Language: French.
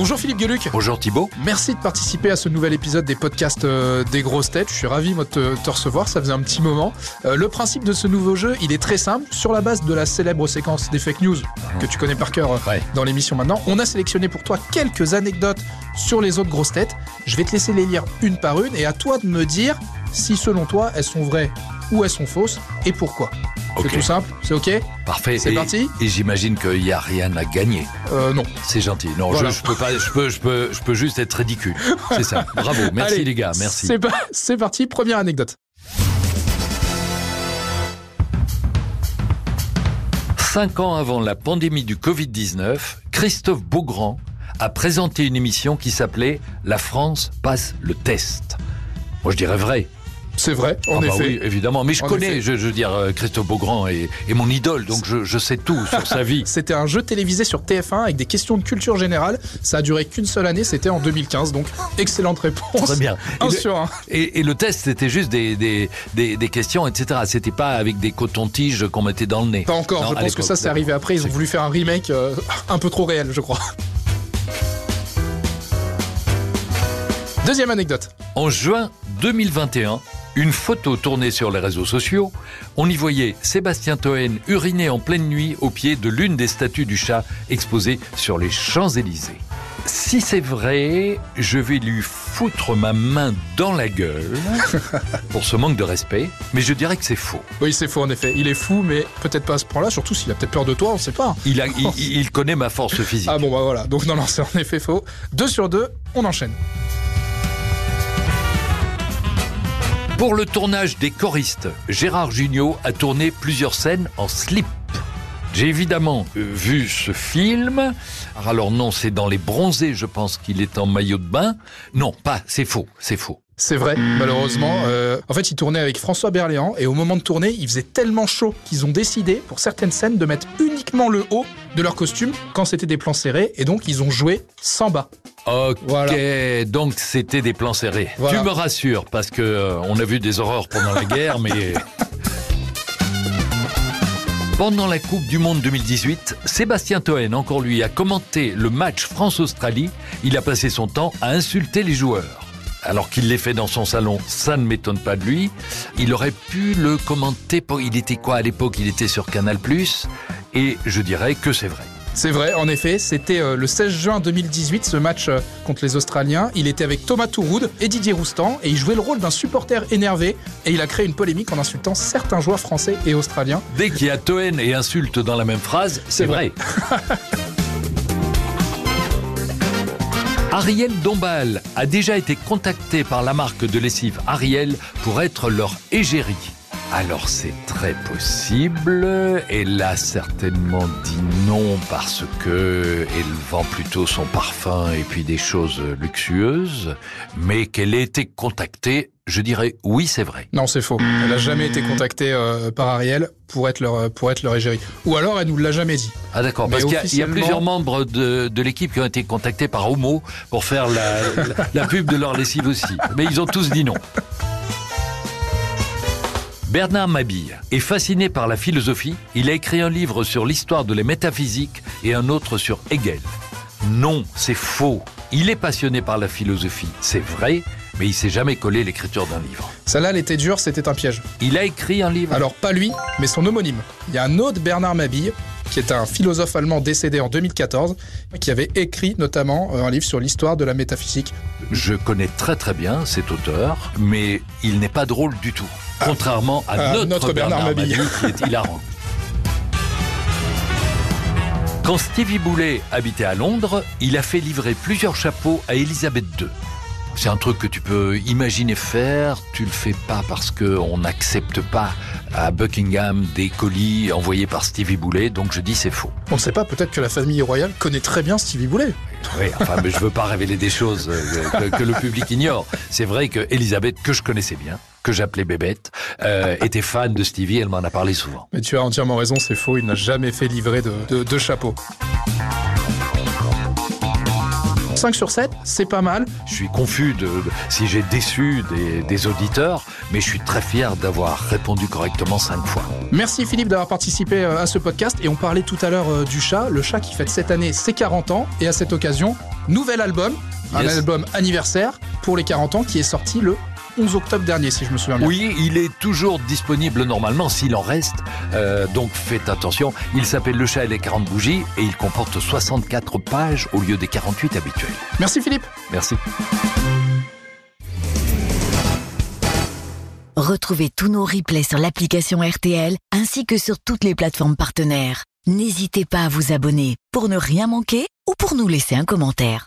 Bonjour Philippe Gueluc. Bonjour Thibault. Merci de participer à ce nouvel épisode des podcasts euh, des grosses têtes. Je suis ravi moi, de te, te recevoir, ça faisait un petit moment. Euh, le principe de ce nouveau jeu, il est très simple. Sur la base de la célèbre séquence des fake news que tu connais par cœur euh, Ouais. dans l'émission maintenant, on a sélectionné pour toi quelques anecdotes sur les autres grosses têtes. Je vais te laisser les lire une par une et à toi de me dire si selon toi elles sont vraies ou elles sont fausses et pourquoi. C'est tout simple, c'est ok Parfait. C'est parti Et j'imagine qu'il n'y a rien à gagner. euh, Non. C'est gentil. Non, Voilà. je, je peux pas. Je peux, je peux, je peux juste être ridicule. C'est ça. Bravo. Merci Allez, les gars. Merci. C'est pas- c'est parti, première anecdote. Cinq ans avant la pandémie du Covid-19, Christophe Beaugrand a présenté une émission qui s'appelait La France passe le test. Moi, je dirais vrai. C'est vrai, en Ah bah effet. oui, évidemment. Mais je En connais, effet. je, je veux dire, euh, Christophe Beaugrand est, est mon idole, donc je, je sais tout sur sa vie. C'était un jeu télévisé sur TF1 avec des questions de culture générale. Ça a duré qu'une seule année, c'était en 2015. Donc, excellente réponse. Très bien. Un Et le- sur un. Et, et le test, c'était juste des, des, des, des questions, etc. C'était pas avec des cotons-tiges qu'on mettait dans le nez. Pas encore, Non, je pense que ça c'est arrivé après. Ils ont voulu faire un remake euh, un peu trop réel, je crois. Deuxième anecdote. En juin 2021, une photo tournée sur les réseaux sociaux, on y voyait Sébastien Toen uriner en pleine nuit au pied de l'une des statues du chat exposées sur les Champs-Élysées. Si c'est vrai, je vais lui foutre ma main dans la gueule pour ce manque de respect, mais je dirais que c'est faux. Oui, c'est faux en effet. Il est fou, mais peut-être pas à ce point-là. Surtout s'il a peut-être peur de toi, on sait pas. Il, a, il, il connaît ma force physique. Ah bon, bah voilà. Donc, non, non, c'est en effet faux. Deux sur deux, on enchaîne. Pour le tournage des choristes, Gérard Jugnot a tourné plusieurs scènes en slip. J'ai évidemment euh, vu ce film. Alors non, c'est dans Les Bronzés, je pense qu'il est en maillot de bain. Non, pas, c'est faux, c'est faux. C'est vrai, malheureusement. Euh, en fait, ils tournaient avec François Berléand et au moment de tourner, il faisait tellement chaud qu'ils ont décidé, pour certaines scènes, de mettre uniquement le haut de leur costume quand c'était des plans serrés et donc ils ont joué sans bas. Ok, Voilà. donc c'était des plans serrés. Voilà. Tu me rassures, parce que euh, on a vu des horreurs pendant la guerre, mais... Pendant la Coupe du Monde 2018, Sébastien Toen, encore lui, a commenté le match France-Australie. Il a passé son temps à insulter les joueurs. Alors qu'il l'ait fait dans son salon, ça ne m'étonne pas de lui. Il aurait pu le commenter. Il était quoi à l'époque? Il était sur Canal+. Et je dirais que c'est vrai. C'est vrai, en effet, c'était euh, le 16 juin 2018, ce match euh, contre les Australiens. Il était avec Thomas Touroud et Didier Roustan et il jouait le rôle d'un supporter énervé et il a créé une polémique en insultant certains joueurs français et australiens. Dès qu'il y a Toen et insulte dans la même phrase, c'est C'est vrai. vrai. Ariel Dombal a déjà été contacté par la marque de lessive Ariel pour être leur égérie. Alors c'est très possible. Elle a certainement dit non parce que elle vend plutôt son parfum et puis des choses luxueuses, mais qu'elle ait été contactée, je dirais oui, c'est vrai. Non, c'est faux. Elle a jamais été contactée euh, par Ariel pour être leur pour être leur égérie. Ou alors elle nous l'a jamais dit. Ah d'accord, parce qu'il y a- y, plusieurs membres de, de l'équipe qui ont été contactés par Homo pour faire la, la, la pub de leur lessive aussi. Mais ils ont tous dit non. Bernard Mabille est fasciné par la philosophie. Il a écrit un livre sur l'histoire de la métaphysique et un autre sur Hegel. Non, c'est faux. Il est passionné par la philosophie, c'est vrai, mais il s'est jamais collé l'écriture d'un livre. Celle-là, elle était dure, c'était un piège. Il a écrit un livre. Alors pas lui, mais son homonyme. Il y a un autre Bernard Mabille, qui est un philosophe allemand décédé en 2014, qui avait écrit notamment euh, un livre sur l'histoire de la métaphysique. Je connais très très bien cet auteur, mais il n'est pas drôle du tout. Contrairement à Ah, notre, notre Bernard Bernard, Mabille. Mabille, qui est hilarant. Quand Stevie Boulet habitait à Londres, il a fait livrer plusieurs chapeaux à Elisabeth II. C'est un truc que tu peux imaginer faire, tu le fais pas parce que on n'accepte pas à Buckingham des colis envoyés par Stevie Boulet, donc je dis c'est faux. On ne sait pas, peut-être que la famille royale connaît très bien Stevie Boulet. Oui, enfin, mais je veux pas révéler des choses que, que le public ignore. C'est vrai que Elisabeth, que je connaissais bien, que j'appelais Bébête, euh, était fan de Stevie, elle m'en a parlé souvent. Mais tu as entièrement raison, c'est faux, il n'a jamais fait livrer de, de, de chapeau. 5 sur 7, c'est pas mal. Je suis confus de, de- si j'ai déçu des, des auditeurs, mais je suis très fier d'avoir répondu correctement cinq fois. Merci Philippe d'avoir participé euh, à ce podcast. Et on parlait tout à l'heure euh, du chat, le chat qui fête cette année ses 40 ans. Et à cette occasion, nouvel album, un album anniversaire pour les 40 ans qui est sorti le 11 octobre dernier, si je me souviens bien. Oui, il est toujours disponible normalement s'il en reste. Euh, donc faites attention. Il s'appelle Le chat et les 40 bougies et il comporte 64 pages au lieu des 48 habituels. Merci Philippe. Merci. Retrouvez tous nos replays sur l'application RTL ainsi que sur toutes les plateformes partenaires. N'hésitez pas à vous abonner pour ne rien manquer ou pour nous laisser un commentaire.